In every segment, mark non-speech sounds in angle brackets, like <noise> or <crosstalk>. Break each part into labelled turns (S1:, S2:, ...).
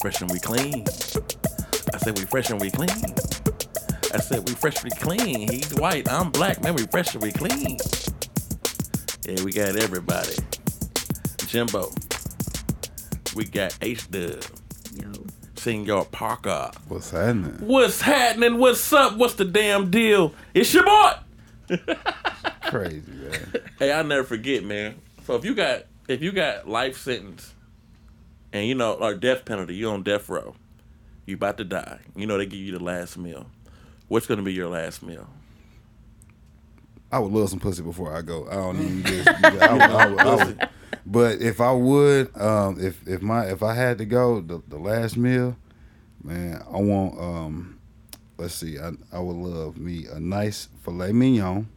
S1: Fresh and we clean. I said we fresh and we clean. I said we fresh and we clean. He's white, I'm black, man. We fresh and we clean. Yeah, we got everybody. Jimbo. We got H Dub.
S2: Yo.
S1: Senor Parker.
S3: What's happening?
S1: What's happening? What's up? What's the damn deal? It's your boy.
S3: Crazy, man.
S1: Hey, I never forget, man. So if you got if you got life sentence and you know or death penalty, you on death row, you about to die. You know they give you the last meal. What's gonna be your last meal?
S3: I would love some pussy before I go. I don't even just. <laughs> I would, I would, I would, but if I would, um, if if my if I had to go, the, the last meal, man, I want. Um, let's see, I I would love me a nice filet mignon,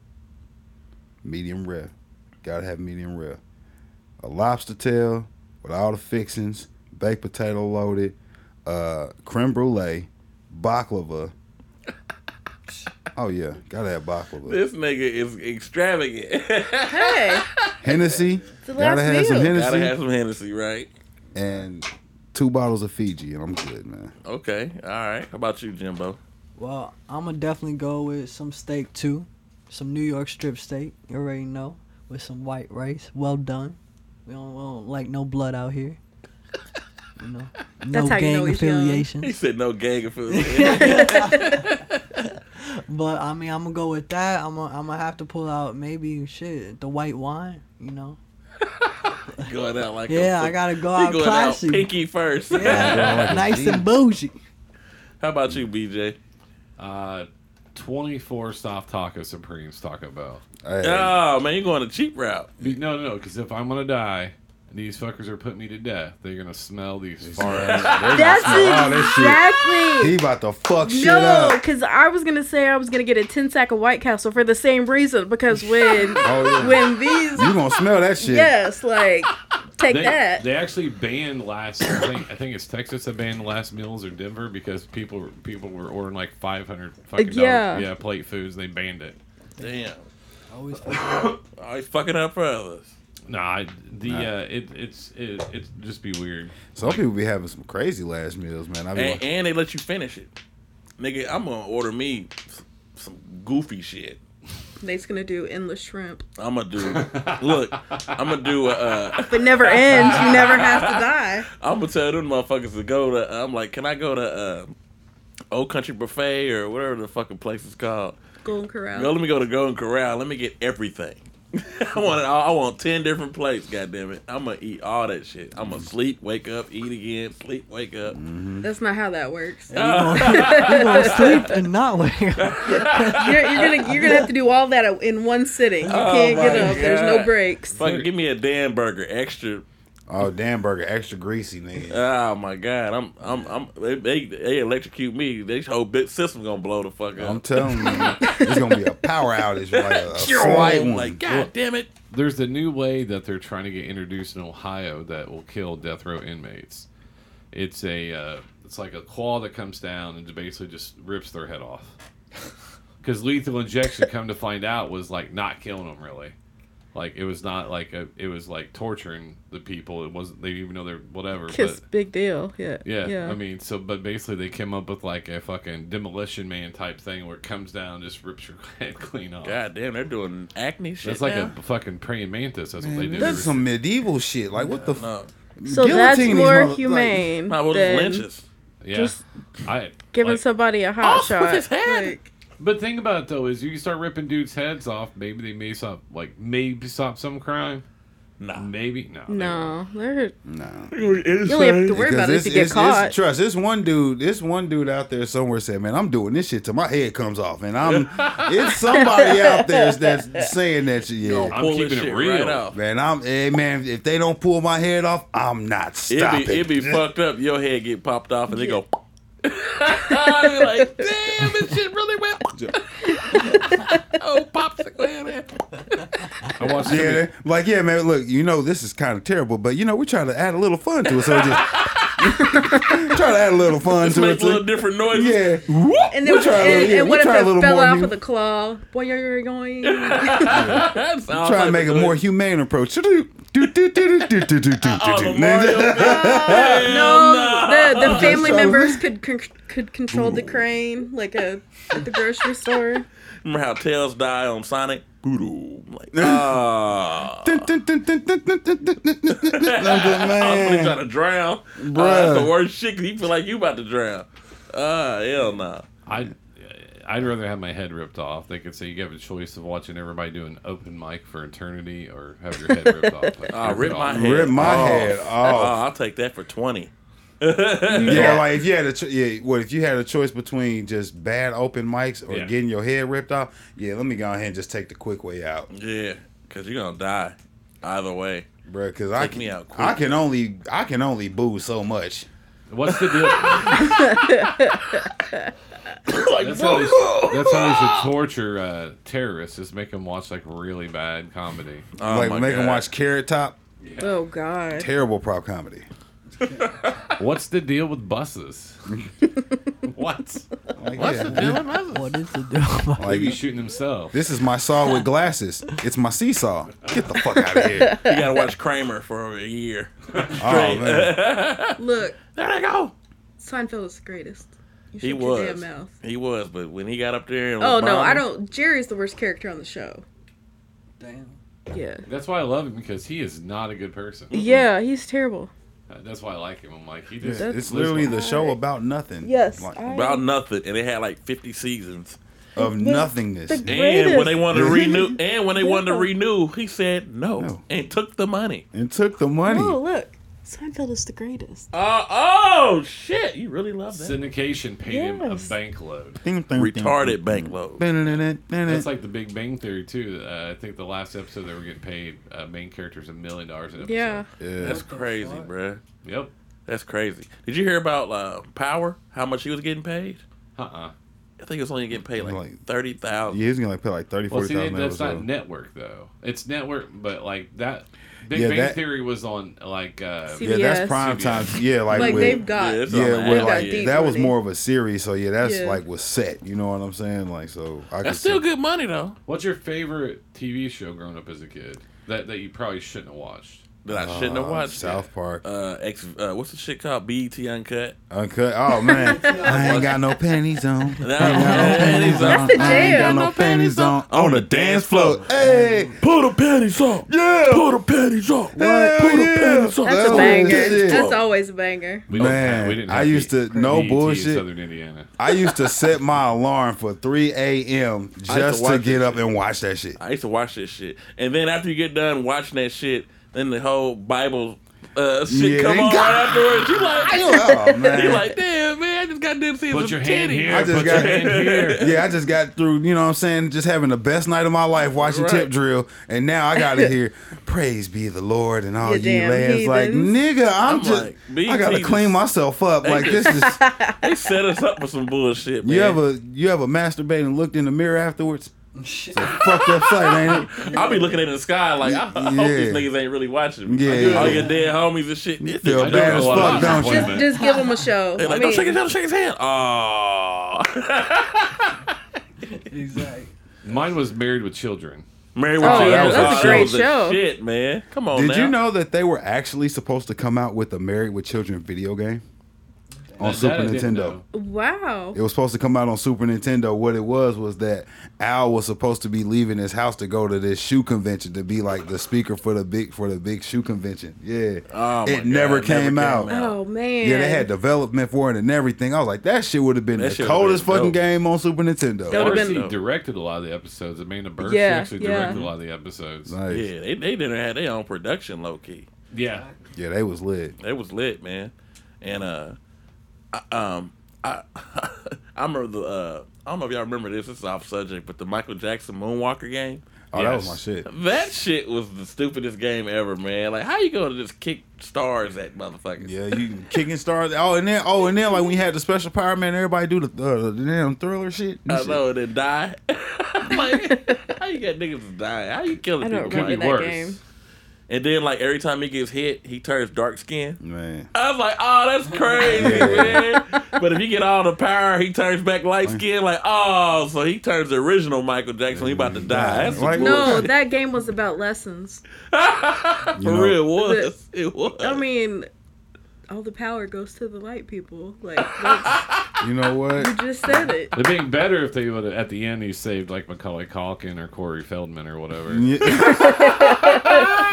S3: medium rare. Gotta have medium rare. A lobster tail with all the fixings, baked potato loaded, uh, creme brulee, baklava. Oh yeah, gotta have baklava.
S1: This nigga is extravagant.
S2: Hey,
S3: Hennessy. Gotta
S2: last
S3: have some
S2: meal.
S3: Hennessy
S1: Gotta have some Hennessy, right?
S3: and two bottles of Fiji, and I'm good, man.
S1: Okay, all right. How about you, Jimbo?
S4: Well, I'm gonna definitely go with some steak too, some New York strip steak. You already know, with some white rice, well done. We don't, we don't like no blood out here. You know, <laughs> no
S2: That's how you
S4: gang
S2: know he's.
S1: He said no gang <laughs> affiliation.
S4: But I mean, I'm gonna go with that. I'm gonna, I'm gonna have to pull out maybe shit the white wine. You know. <laughs>
S1: going out like a
S4: Yeah,
S1: fuck-
S4: I gotta go
S1: He
S4: out
S1: going
S4: classy.
S1: out pinky first.
S4: Yeah, nice and bougie.
S1: How about you, BJ?
S5: Uh, 24 soft taco supremes Taco Bell.
S3: Hey,
S1: Oh man, you're going the cheap route.
S5: No, no, no, because if I'm gonna die, and these fuckers are putting me to death, they're gonna smell these far ass.
S2: That's
S3: that
S2: exactly.
S3: he about to fuck shit
S2: No,
S3: up.
S2: because I was gonna say I was gonna get a ten sack of White Castle for the same reason. Because when <laughs>
S3: Oh yeah,
S2: when these
S3: you gonna smell that shit?
S2: yes, like take
S5: They,
S2: that.
S5: they actually banned last. I think, I think it's Texas that banned last meals or Denver because people people were ordering like 500 uh, fucking
S2: Yeah.
S5: dollars, yeah plate foods. They banned it.
S1: Damn.
S4: Always
S1: Always <coughs> fucking up for others.
S5: Nah, I- the uh, it it's it it just be weird.
S3: Some people be having some crazy last meals, man. I be
S1: And, and they let you finish it. Nigga, I'm gonna order me some goofy shit.
S2: They're gonna do endless shrimp.
S1: I'm gonna do. look, I'm gonna do. Uh,
S2: If it never ends, you never have to die.
S1: I'm gonna tell them motherfuckers to go to. I'm like, can I go to uh, Old Country Buffet or whatever the fucking place is called?
S2: Golden Corral.
S1: Go, let me go to Golden Corral. Let me get everything. <laughs> I want it. all- I want ten different plates. God damn it! I'm gonna eat all that shit. I'm gonna sleep, wake up, eat again, sleep, wake up. Mm-hmm.
S2: That's not how that works. <laughs>
S4: you gonna <laughs> sleep and not wake up.
S2: You're, you're gonna you're gonna have to do all that in one sitting. You oh can't
S1: my
S2: get up. There's no breaks.
S1: Fucking give me a Dan burger, extra.
S3: Oh damn burger, extra greasy, nigga.
S1: Oh my god! I'm I'm I'm. They they, they electrocute me. This whole big system gonna blow the fuck up.
S3: I'm telling you, man, it's gonna be a power outage, like a, a <laughs> slight one.
S1: like god damn it!
S5: There's a new way that they're trying to get introduced in Ohio that will kill death row inmates. It's a uh, it's like a claw that comes down and basically just rips their head off. <laughs> Because lethal injection, come to find out, was like not killing them really. Like it was not like a, it was like torturing the people. It wasn't they didn't even know they're whatever.
S2: Kiss,
S5: But
S2: big deal. Yeah.
S5: yeah,
S2: Yeah.
S5: I mean, so but basically they came up with like a fucking demolition man type thing where it comes down and just rips your <laughs> head clean off.
S1: God damn, they're doing acne shit.
S5: That's like
S1: now?
S5: a fucking praying mantis. That's what they do.
S3: That's some medieval shit. Like what the? F-
S1: no.
S2: so that's more
S3: mother- like-
S2: humane
S1: Not well,
S2: than
S1: lynches.
S5: yeah.
S2: just
S5: I
S2: giving
S5: like-
S2: somebody a hot
S1: Off with
S2: shot.
S1: his head.
S2: Like,
S5: But think about it though, is you start ripping dudes' heads off, maybe they may stop, like maybe stop some crime.
S1: Nah.
S5: Maybe no. they
S2: no, they're,
S3: Nah.
S2: you only have to worry about it if you get caught.
S3: trust this one dude. This one dude out there somewhere said, "Man, I'm doing this shit till my head comes off," and I'm. <laughs> it's somebody out there that's saying that shit. Yeah,
S5: I'm
S1: Pull this
S5: keeping it
S1: shit
S5: real.
S1: Right
S3: man. I'm. Hey, man. If they don't pull my head off, I'm not
S1: It'd
S3: stopping.
S1: be, it'd be <laughs> fucked up. Your head get popped off and they go. You're <laughs> like, damn, this shit really <laughs> oh, popsicle head.
S5: I watched
S3: Yeah,
S5: somebody-
S3: they- like yeah, man. Look, you know this is kind of terrible, but you know we're trying to add a little fun to it, so just <laughs> try to add a little fun
S1: Just
S3: to
S1: make
S3: it.
S1: little different noises.
S3: Yeah,
S2: And then
S3: We'll try a little- yeah,
S2: and
S3: we'll
S2: what if
S3: try a little
S2: it fell
S3: more
S2: off
S3: new-
S2: with a claw? Boy, you're going. <laughs>
S1: That's all
S3: try to make a more humane approach. Do, do, do, do, do, do, do, do, do.
S1: Oh, the
S2: No, the the family members could con- could control Boodle. the crane like a at the grocery store.
S1: Remember how tails die on Sonic? Boodle. Like, ah.
S3: I'm
S1: really trying to drown.
S3: Bruh.
S1: Oh, that's the worst shit. He feel like you about to drown. Ah, hell nah.
S5: I I'd rather have my head ripped off. They could say you have a choice of watching everybody do an open mic for eternity or have your head ripped off. Like,
S1: oh,
S5: rip,
S1: rip my
S5: off.
S1: head.
S3: Rip my
S1: off.
S3: head off.
S1: Oh, I'll take that for twenty.
S3: Yeah, like if you had a cho- yeah, what if you had a choice between just bad open mics or
S5: Yeah.
S3: getting your head ripped off? Yeah, let me go ahead and just take the quick way out,
S1: Yeah, because you're going to die either way.
S3: bro. Because I
S1: Take
S3: can,
S1: me out quick.
S3: I can only I can only boo so much.
S5: What's the deal? <laughs>
S1: like,
S5: That's how they, that's how they should torture uh, terrorists. Is make them watch like really bad comedy.
S1: oh
S3: like
S1: my
S3: make them
S1: God.
S3: watch Carrot Top,
S2: Oh God.
S3: terrible prop comedy.
S5: What's the deal with buses? <laughs> what?
S3: Like,
S1: What's
S3: yeah,
S1: the deal with my-
S4: What is the deal?
S3: like
S5: Maybe shooting himself.
S3: this is my saw with glasses. It's my seesaw. Get the fuck out of here. <laughs>
S1: You got to watch Kramer for a year. <laughs>
S3: Oh man,
S2: Look,
S1: There they go.
S2: Seinfeld is the greatest. You
S1: He was.
S2: damn mouth.
S1: He was, but when he got up there and
S2: Oh no, I don't. Jerry's the worst character on the show.
S4: Damn.
S2: Yeah.
S5: That's why I love him because he is not a good person.
S2: Yeah, he's terrible.
S5: Uh, That's why I like him. I'm like he just.
S2: That's
S3: it's literally the show about nothing.
S2: Yes,
S3: Like,
S2: I-
S1: About nothing, and it had like 50 seasons.
S3: of nothingness.
S2: the-
S1: And when they
S2: Greatest.
S1: wanted to renew, and when they wanted to renew, he said no,
S3: No.
S1: and took the money.
S3: and took the money.
S2: Oh look, Seinfeld is the greatest.
S1: Uh, oh shit! You really love that
S5: Syndication paid him a
S2: Yes.
S5: bank load.
S3: Ding, ding,
S1: retarded bank load.
S3: ding, ding, ding, ding.
S5: That's like the Big Bang Theory too. Uh, I think the last episode they were getting paid uh, main characters a million dollars an episode.
S2: Yeah.
S3: Yeah.
S1: That's crazy, bruh.
S5: Yep.
S1: That's crazy. Did you hear about uh, Power? How much he was getting paid?
S5: Uh. uh
S1: I think he was only getting paid like,
S3: Like-
S1: thirty thousand.
S3: Yeah, he's gonna like pay like 30,
S5: Well,
S3: 40
S5: see,
S3: thousand
S5: that's not
S3: episode.
S5: network though. It's network, but like that. Big
S3: Yeah,
S5: Bang
S3: that-
S5: Theory was on like. Uh,
S2: See,
S3: Yeah, that's
S2: CBS.
S3: prime time. Yeah, like,
S2: Like
S3: with,
S2: they've got.
S1: Yeah,
S3: yeah,
S1: on
S3: with
S1: the
S2: got
S3: like
S2: deep
S3: that was more of a series. So yeah, that's
S2: Yeah.
S3: like was set. You know what I'm saying? Like so, I
S1: That's still
S3: see-
S1: good money though.
S5: What's your favorite TV show growing up as a kid that that you probably shouldn't have watched?
S1: That I shouldn't have
S3: Uh,
S1: watched.
S3: South Park,
S1: Uh, X. Uh, what's the shit called? BET Uncut.
S3: uncut. Oh man, <laughs> I ain't got no panties on. Ain't got no
S1: panties on.
S2: That's the
S3: I ain't got no panties on
S1: On
S3: on
S1: the
S3: the dance
S1: dance
S3: floor.
S1: floor.
S3: Hey,
S1: Put the panties on.
S3: yeah.
S1: Put the panties on.
S3: Hell
S1: Put the
S3: yeah.
S1: panties on.
S2: That's
S3: That
S2: a banger.
S3: shit.
S2: That's always a banger.
S5: We
S3: Man,
S5: we didn't
S3: I used to- no
S5: BET
S3: bullshit.
S5: Southern Indiana.
S3: I used to set my alarm for 3 a.m. just to,
S1: watch
S3: get up and watch that shit.
S1: I used to watch this shit, and then after you get done watching that shit, then the whole Bible uh, shit
S3: Yeah,
S1: come on
S3: got-
S1: right afterwards. You like, <laughs>
S3: Oh man.
S1: you like, damn man, I just got done seeing
S5: Put
S1: some
S5: your hand
S1: titties.
S5: here.
S3: I just
S5: put
S3: got-
S5: your hand here. <laughs>
S3: yeah, I just got through, you know what I'm saying, just having the best night of my life watching
S1: Right.
S3: tip drill. And now I gotta hear, Praise be the Lord and all
S2: You
S3: ye
S2: damn
S3: lands. Like, nigga, I'm,
S1: I'm
S3: just
S1: like,
S3: I gotta clean myself up. Like this is <laughs>
S1: They set us up for some bullshit, man.
S3: you ever you ever masturbated and looked in the mirror afterwards? Fucked up sight, ain't it? <laughs>
S1: I'll be looking at the sky like, I, I hope these niggas ain't really watching me.
S3: Yeah.
S1: All your dead homies and shit. This
S3: feel bad
S1: doing
S3: as
S1: a lot of
S3: fuck, don't you?
S2: Just, just give them a show.
S1: They're
S2: I
S1: like,
S2: mean,
S1: don't shake his hand, shake his hand. Oh.
S4: Exactly.
S5: Mine was Married with Children.
S1: Married with
S2: Oh,
S1: Children.
S2: yeah,
S1: was
S2: that's a
S1: awesome.
S2: great show.
S1: Shit, man. Come on
S3: Did
S1: now.
S3: you know that they were actually supposed to come out with a Married with Children video game on
S5: That-
S3: Super
S5: that I didn't
S3: Nintendo?
S2: Wow.
S3: It was supposed to come out on Super Nintendo. What it was was that Al was supposed to be leaving his house to go to this shoe convention to be like the speaker for the big for the big shoe convention. Yeah,
S1: Oh, my
S3: it
S1: God,
S3: never,
S1: it
S3: came,
S1: never
S3: out.
S1: came out.
S2: Oh man.
S3: Yeah, they had development for it and everything. I was like, that shit would have been
S1: That
S3: the coldest
S1: been
S3: fucking
S1: dope.
S3: game on Super Nintendo.
S2: That would've been-
S5: directed a lot of the episodes. I Amanda Bearse
S2: Yeah,
S5: actually
S2: yeah.
S5: directed a lot of the episodes.
S3: Nice.
S1: Yeah, they, they didn't have their own production low key.
S5: Yeah.
S3: Yeah, they was lit.
S1: They was lit, man. And uh, I, um, I <laughs> I remember the uh, I don't know if y'all remember this. This is off subject, but the Michael Jackson Moonwalker game.
S3: Oh, that was my shit. <laughs>
S1: That shit was the stupidest game ever, man. Like, how you gonna just kick stars at motherfuckers?
S3: Yeah, you kicking stars. Oh, and then oh, and then like when we had the special power man, everybody do the uh, the damn thriller shit. and
S1: I
S3: shit.
S1: know, and then die. <laughs> like, how you got niggas to die? How you killing
S2: I don't
S1: people?
S5: Could be
S2: remember that
S5: worse.
S2: game.
S1: And then like every time he gets hit, he turns dark skin.
S3: Man.
S1: I was like, oh, that's crazy, man. But if you get all the power, he turns back light skin. Like, oh, so he turns the original Michael Jackson. He about to die. That's some
S3: Like-
S2: No, that game was about lessons. <laughs>
S3: You
S1: For
S3: know,
S1: real, it was. It was.
S2: I mean, all the power goes to the light people. Like, that's, <laughs>
S3: You know what?
S2: you just said it.
S5: It'd be better if they would at the end, he saved like Macaulay Culkin or Corey Feldman or whatever. <laughs>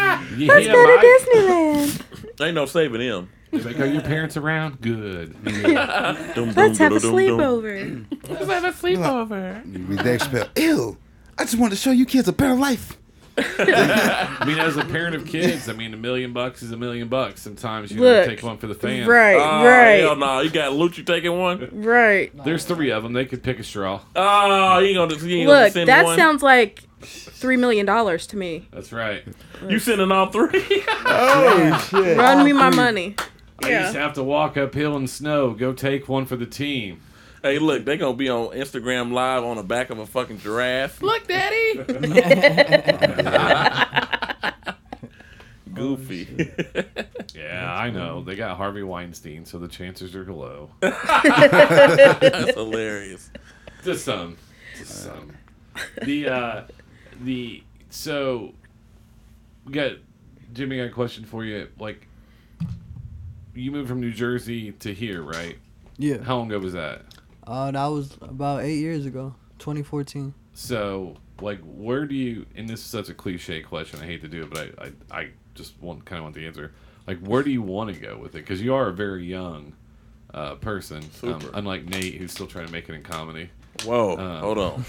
S3: Yeah.
S5: Yeah, Mike.
S2: Disneyland.
S1: Ain't no saving him.
S5: He's like, are your parents around? Good. <laughs>
S1: Dum,
S2: Let's
S1: dum,
S2: have a
S1: dum,
S2: sleepover.
S1: Let's have a sleepover.
S3: You read Dave Chappelle. Ew. I just wanted to show you kids a better life. <laughs>
S5: I mean, as a parent of kids, I mean, a million bucks is a million bucks. Sometimes you
S2: Look,
S5: gotta take one for the fans.
S2: Right,
S1: Oh,
S2: right,
S1: Hell no, you got Lucci taking one.
S2: right.
S5: There's three of them. They could pick a straw.
S1: Oh, you ain't gonna, you ain't gonna
S2: Look,
S1: send
S2: that
S1: one.
S2: sounds like three million dollars to me.
S5: That's right.
S1: You sending all three? <laughs>
S3: Oh, shit.
S2: Run me my money.
S5: I used to have to walk uphill in snow. Go take one for the team.
S1: Hey, look, they gonna be on Instagram live on the back of a fucking giraffe. Look, daddy. <laughs> <laughs> Goofy.
S5: Yeah, I know. They got Harvey Weinstein, so the chances are low. <laughs>
S1: That's hilarious.
S5: Just some. Just some. The uh the so we got Jimmy got a question for you. Like you moved from New Jersey to here, right?
S4: Yeah.
S5: How long ago was that?
S4: Uh, that was about eight years ago, 2014.
S5: So like where do you and this is such a cliche question, I hate to do it, but I I, I just want kind of want the answer. Like where do you want to go with it? Because you are a very young uh, person, um,
S1: Super.
S5: unlike Nate, who's still trying to make it in comedy.
S1: Whoa,
S5: Uh.
S1: hold on.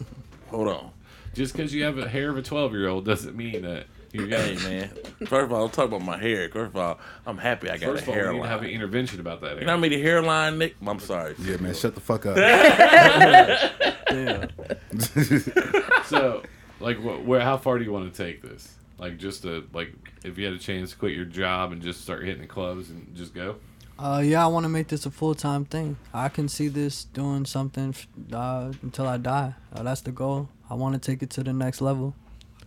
S1: <laughs> hold on.
S5: Just because you have a hair of a twelve year old doesn't mean that you're
S1: Hey,
S5: young.
S1: man. First of all, don't talk about my hair. First of all, I'm happy I got
S5: First
S1: a
S5: of all, we
S1: hairline.
S5: need to have an intervention about that.
S1: you know how many hairline, Nick? I'm sorry.
S3: Yeah, man, shut the fuck up.
S4: Yeah. <laughs>
S5: so, like, wh- where? How far do you want to take this? Like, just to like, if you had a chance to quit your job and just start hitting the clubs and just go.
S4: Uh, yeah, I want to make this a full time thing. I can see this doing something uh, until I die. Uh, that's the goal. I want to take it to the next level.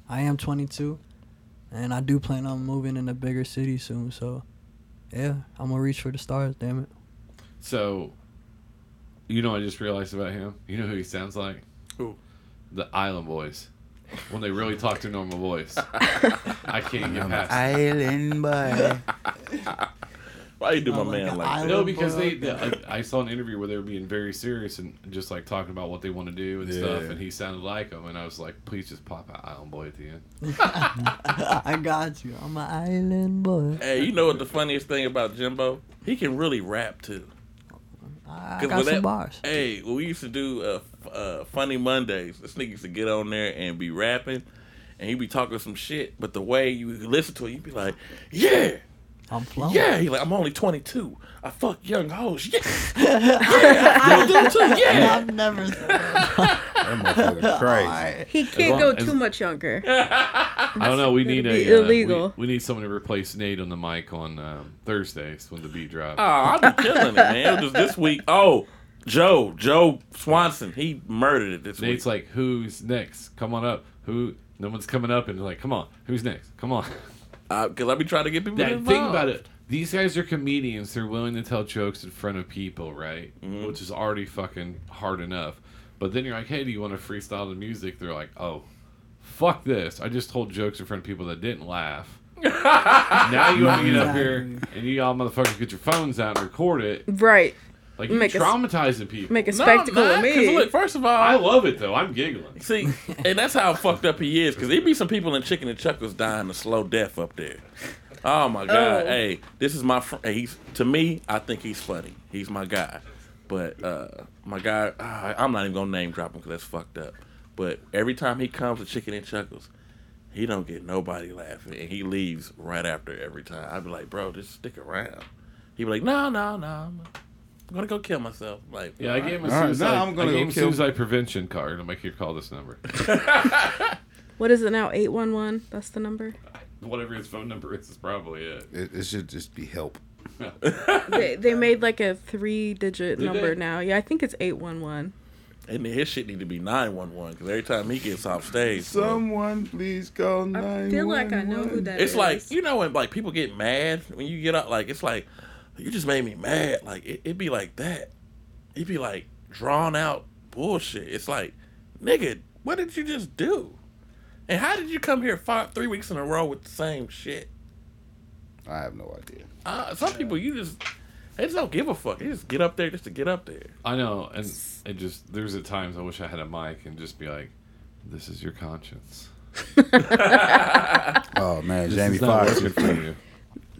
S4: I am 22, and I do plan on moving in a bigger city soon. So, yeah, I'm gonna reach for the stars. Damn it.
S5: So, you know, what I just realized about him. You know who he sounds like?
S1: Who?
S5: The Island Boys. When they really talk to normal voice. <laughs> I can't get past.
S3: Island boy. <laughs>
S1: Why you do my
S4: like
S1: man like that?
S5: No, because they, they I, I saw an interview where they were being very serious and just like talking about what they want to do and stuff, and he sounded like him, and I was like, please just pop out Island Boy at the end. <laughs>
S4: I got you. I'm an island boy.
S1: Hey, you know what the funniest thing about Jimbo? He can really rap too.
S4: I
S1: 'Cause
S4: got some
S1: that-
S4: bars.
S1: Hey, when we used to do uh, uh, Funny Mondays, this nigga used to get on there and be rapping, and he'd be talking some shit. But the way you listen to it, you'd be like, "Yeah,
S4: I'm flowing.
S1: yeah." He like, "I'm only 22. I fuck young hoes. Yeah, <laughs> yeah, I do too. Yeah." <laughs>
S4: I've never.
S3: That motherfucker crazy.
S2: He can't
S5: long
S2: go
S5: as-
S2: too much younger. <laughs>
S5: I don't know. We need
S2: That'd
S5: a
S2: be
S5: uh,
S2: illegal.
S5: we, we need someone to replace Nate on the mic on um, Thursdays when the beat drops.
S1: Oh, I'll be killing it, man. It was this week. Oh, Joe, Joe Swanson, he murdered it this week.
S5: Nate's
S1: week.
S5: like, who's next? Come on up. Who? No one's coming up, and they're like, come on, who's next? Come on.
S1: Because I be trying to get people
S5: That,
S1: involved.
S5: think about it. These guys are comedians. They're willing to tell jokes in front of people, right?
S1: Mm-hmm.
S5: Which is already fucking hard enough. But then you're like, hey, do you want to freestyle the music? They're like, oh, fuck this. I just told jokes in front of people that didn't laugh. <laughs> now you want to get up here and you all motherfuckers get your phones out and record it.
S2: Right.
S5: Like you're
S2: Make a-
S5: traumatizing people.
S2: Make a
S1: No,
S2: spectacle
S1: I'm
S2: of me.
S1: Look, first of all,
S5: I love it though. I'm giggling.
S1: See, and that's how fucked up he is. Because there be some people in Chicken and Chuckles dying a slow death up there. Oh my god!
S2: Oh.
S1: Hey, this is my friend. He's to me, I think he's funny. He's my guy. But uh, my guy, ah, I'm not even gonna name drop him because that's fucked up. But every time he comes to Chicken and Chuckles, he don't get nobody laughing, and he leaves right after every time. I'd be like, bro, just stick around. He'd be like, no, no, no, I'm gonna go kill myself. Like,
S5: Yeah, I gave him a
S3: All right,
S5: suicide.
S3: now I'm gonna
S5: I
S3: go
S5: him a
S3: kill-
S5: suicide prevention card. I'm like, here, call this number. <laughs> <laughs>
S2: What is it now? 811? That's the number?
S5: Whatever his phone number is, is probably it. <laughs>
S3: It, it should just be help.
S2: They, they made like a three digit
S5: Did
S2: number
S5: they?
S2: now. Yeah, I think it's 811.
S1: And then his shit need to be nine one one because every time he gets off stage, bro,
S3: Someone please call
S2: I
S3: nine.
S2: feel like I know who that is.
S1: it's like you know when like people get mad when you get up. Like it's like you just made me mad. Like it, it'd be like that. It'd be like drawn out bullshit. It's like, nigga, what did you just do? And how did you come here five, three weeks in a row with the same shit?
S3: I have no idea.
S1: Uh, some people you just they just don't give a fuck. They just get up there just to get up there.
S5: I know, and it just there's at times I wish I had a mic and just be like, "This is your conscience. <laughs>
S3: Oh man,
S5: This
S3: Jamie
S5: is not
S3: Foxx.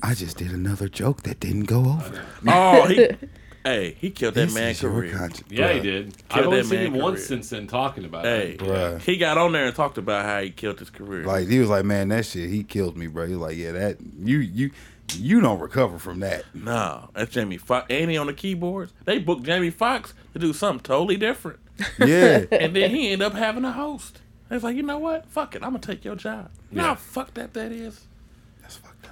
S5: Working for you."
S3: I just did another joke that didn't go over. <laughs>
S1: Oh, he, <laughs> hey, he killed that
S3: This
S1: man
S3: is your
S1: career.
S3: conscience.
S5: Yeah, he
S3: Bruh.
S5: did.
S1: Killed
S5: I've only
S1: that
S5: seen
S1: man
S5: him once
S1: career.
S5: since then talking about
S1: Hey,
S5: it.
S3: Bruh.
S1: he got on there and talked about how he killed his career.
S3: Like he was like, man, that shit, he killed me, bro. He was like, yeah, that you you you don't recover from that.
S1: no, that's Jamie Foxx. And he on the keyboards. They booked Jamie Foxx to do something totally different, <laughs>
S3: Yeah.
S1: and then he ended up having a host. It's like, you know what? Fuck it, I'm gonna take your job. You know how fucked that that is.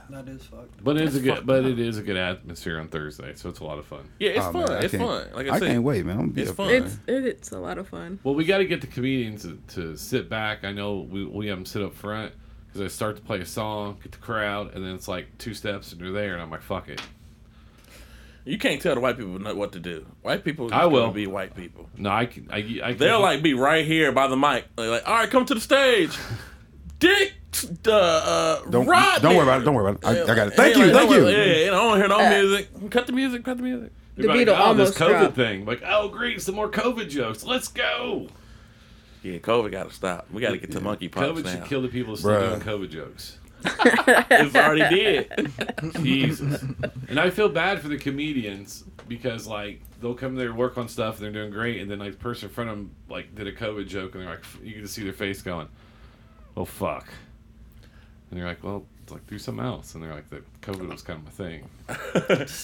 S3: That's fucked up.
S4: That is fucked.
S5: But it is a good, but
S1: up.
S5: it is a good atmosphere on Thursday, so it's a lot of fun.
S1: Yeah, it's
S3: Oh,
S1: fun.
S3: man, I
S1: it's
S3: can't-
S1: fun. Like I,
S3: I
S1: said,
S3: can't wait, man. I'm gonna be
S1: It's
S3: up
S1: fun.
S3: there.
S2: It's it's a lot of fun.
S5: Well, we got to get the comedians to, to sit back. I know we we have them sit up front because I start to play a song, get the crowd, and then it's like two steps and they're there, and I'm like, fuck it.
S1: you can't tell the white people know what to do. White people, just
S5: I will.
S1: gonna be white people.
S5: No, I can. I, I can,
S1: They'll like be right here by the mic. They're like, all right, come to the stage. <laughs> Dick, uh, uh,
S3: Don't
S1: Rodney.
S3: don't worry about it. Don't worry about it. I, I got it. Thank
S1: Hey,
S3: you.
S1: like,
S3: Thank you.
S1: worry- Yeah, yeah, I don't hear no
S2: Uh,
S1: music. Cut the music. Cut the music.
S2: The
S5: like,
S2: Beatle
S5: oh, this COVID
S2: dropped.
S5: thing. Like, oh, great, some more COVID jokes. Let's go.
S1: Yeah, COVID got to stop. We got to get to monkeypox
S5: COVID
S1: now.
S5: should kill the people still
S3: Bruh.
S5: doing COVID jokes. <laughs>
S1: it's already did. <laughs>
S5: Jesus. And I feel bad for the comedians because like they'll come there work on stuff and they're doing great, and then like the person in front of them like did a COVID joke, and they're like, you can just see their face going, "Oh fuck," and they're like, "Well, like do something else," and they're like, "The COVID was kind of a thing."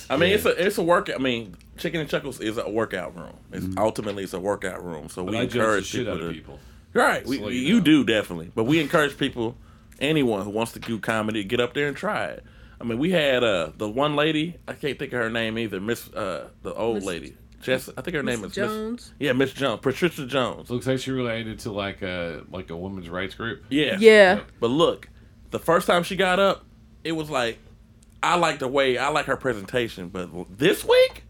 S5: <laughs>
S1: I mean, it's a it's a work. I mean, Chicken and Chuckles is a workout room. It's
S3: Mm-hmm.
S1: ultimately it's a workout room. So
S5: But
S1: we
S5: I judge the
S1: encourage
S5: shit
S1: people
S5: out
S1: to.
S5: people.
S1: Right, we, you,
S5: you know.
S1: do definitely, but we encourage people, anyone who wants to do comedy, get up there and try it. I mean, we had uh the one lady. I can't think of her name either. Miss uh the old
S2: Miss-
S1: lady. Jess, I think her name is Miss,
S2: Jones.
S1: yeah, Miss Jones, Patricia Jones.
S5: Looks like she related to like a like a women's rights group.
S1: Yeah,
S2: Yeah.
S1: But look, the first time she got up, it was like, I like the way I like her presentation, but this week,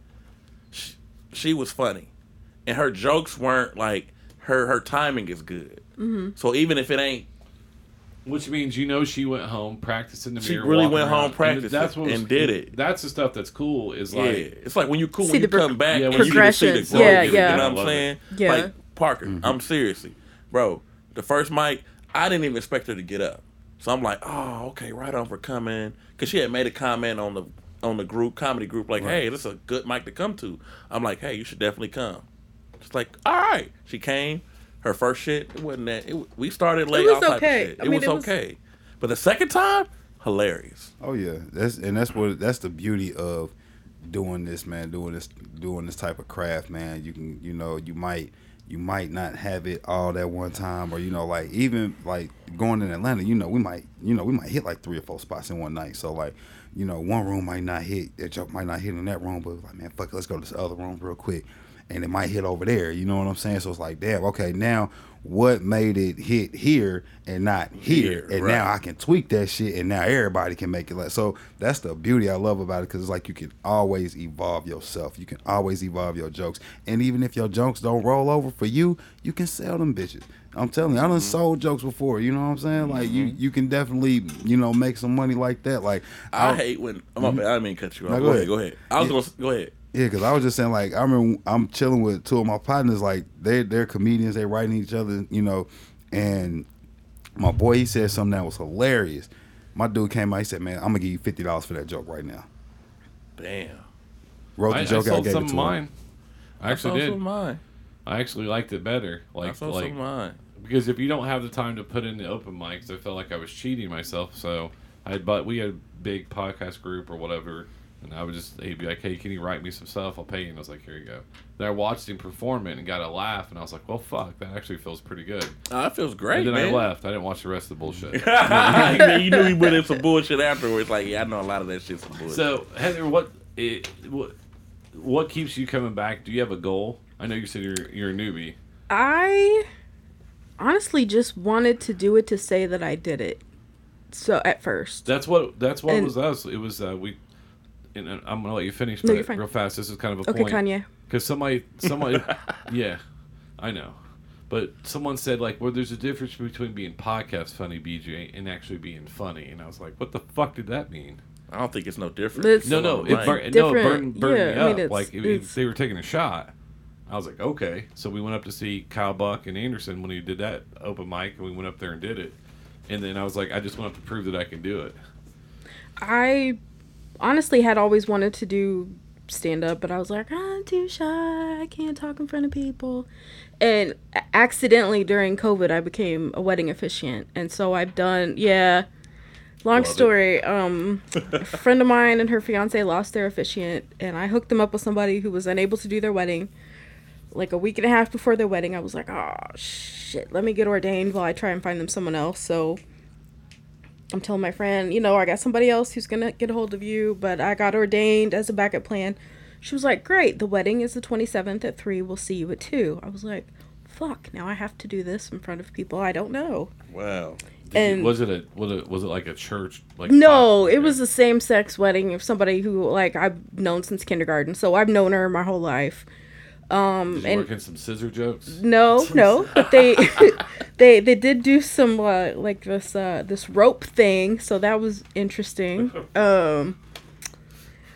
S1: she, she was funny, and her jokes weren't like her. Her timing is good. Mm-hmm. So even if it ain't,
S5: Which means you know she went home, practiced in the
S1: She
S5: mirror.
S1: She really
S5: walking
S1: went home,
S5: around.
S1: practiced
S5: that's what was
S1: and did it.
S5: That's the stuff that's cool. Is
S1: yeah,
S5: like
S1: it's like when you cool
S2: See
S1: when you
S2: the pro-
S1: come back,
S5: Yeah, when
S1: you get to see the growth.
S2: Yeah,
S1: You know what I'm
S5: love
S1: saying?
S2: Yeah.
S1: Like Parker, mm-hmm. I'm seriously, bro. The first mic, I didn't even expect her to get up, so I'm like, oh, okay, right on for coming, because she had made a comment on the on the group comedy group, like, hey, this is a good mic to come to. I'm like, hey, you should definitely come. She's like, all right. She came. Her first shit, it wasn't that. It, we started late.
S2: It was
S1: all type of
S2: okay.
S1: shit.
S2: I
S1: It
S2: mean,
S1: was
S2: it was-
S1: okay, but the second time, hilarious.
S3: Oh yeah, that's and that's what that's the beauty of doing this, man. Doing this, doing this type of craft, man. You can, you know, you might, you might not have it all that one time, or you know, like even like going in Atlanta, you know, we might, you know, we might hit like three or four spots in one night. So like, you know, one room might not hit, that joke might not hit in that room, but like, man, fuck, it, let's go to this other room real quick, and it might hit over there. You know what I'm saying? So it's like, damn, okay, now what made it hit here and not here,
S1: Here,
S3: and
S1: right.
S3: now I can tweak that shit, and now everybody can make it. Like so, that's the beauty I love about it because it's like you can always evolve yourself. You can always evolve your jokes, and even if your jokes don't roll over for you, you can sell them bitches. I'm telling you, I
S1: Mm-hmm.
S3: done sold jokes before. You know what I'm saying? Like you, you can definitely, you know, make some money like that. Like
S1: I hate when. I'm up, I didn't mean to cut you off.
S3: No,
S1: go,
S3: go
S1: ahead.
S3: ahead.
S1: Go ahead. I was
S3: Yeah.
S1: gonna go ahead.
S3: Yeah, because I was just saying, like, I remember I'm chilling with two of my partners, like, they, they're comedians, they writing each other, you know, and my boy, he said something that was hilarious. My dude came out, he said, man, I'm going to give you $50 for that joke right now.
S1: Damn.
S3: Wrote the
S5: I, I
S3: joke out,
S5: sold
S3: gave
S5: some
S3: it
S5: of
S3: to
S5: mine.
S3: him.
S5: I actually
S1: saw
S5: did.
S1: some of mine.
S5: I actually liked it better.
S1: I
S5: Like,
S1: saw
S5: like
S1: some of mine.
S5: because if you don't have the time to put in the open mics, I felt like I was cheating myself. So I but we had a big podcast group or whatever, and I would just he'd be like, "Hey, can you write me some stuff? I'll pay you." And I was like, "Here you go." Then I watched him perform it and got a laugh, and I was like, "Well, fuck, that actually feels pretty good."
S1: Oh, that feels great,
S5: and then
S1: man.
S5: I left. I didn't watch the rest of the bullshit. <laughs> <laughs>
S1: you knew he went in some bullshit afterwards. Like, yeah, I know a lot of that shit's some bullshit.
S5: so Heather, what it, what what keeps you coming back? Do you have a goal? I know you said you're you're a newbie.
S2: I honestly just wanted to do it to say that I did it. So at first,
S5: That's what that's what
S2: And-
S5: was us. It was uh, we. And I'm gonna let you finish,
S2: No,
S5: but
S2: you're fine.
S5: real fast. This is kind of a
S2: okay,
S5: point.
S2: Kanye.
S5: Because somebody, somebody, <laughs> yeah, I know. But someone said like, well, there's a difference between being podcast funny, BJ, and actually being funny. And I was like, what the fuck did that mean?
S1: I don't think it's no different.
S2: It's-
S5: No, no, it bur- no, it
S2: Different-
S5: burned, burned
S2: yeah,
S5: me
S2: I mean,
S5: up.
S2: it's-
S5: like if, if
S2: it's-
S5: they were taking a shot. I was like, okay. So we went up to see Kyle Buck and Anderson when he did that open mic, and we went up there and did it. And then I was like, I just went up to prove that I can do it.
S2: I honestly had always wanted to do stand up, but I was like, I'm too shy. I can't talk in front of people. And accidentally during COVID, I became a wedding officiant. And so I've done, yeah. Long
S1: Love
S2: story. Um, a <laughs> friend of mine and her fiance lost their officiant, and I hooked them up with somebody who was unable to do their wedding. Like a week and a half before their wedding, I was like, oh shit, let me get ordained while I try and find them someone else. So I'm telling my friend, you know, I got somebody else who's gonna get a hold of you, but I got ordained as a backup plan. She was like, Great, the wedding is the 27th at 3. We'll see you at 2. I was like, Fuck, now I have to do this in front of people I don't know.
S1: Wow.
S5: Did you-
S2: And-
S5: was it a was it was it like a church? Like
S2: No,
S5: spot?
S2: it was a same sex wedding of somebody who, like, I've known since kindergarten. So I've known her my whole life. Um, and
S5: work in some scissor jokes?
S2: No, <laughs> no, but they <laughs> they they did do some uh, like this uh, this rope thing, so that was interesting. <laughs> Um,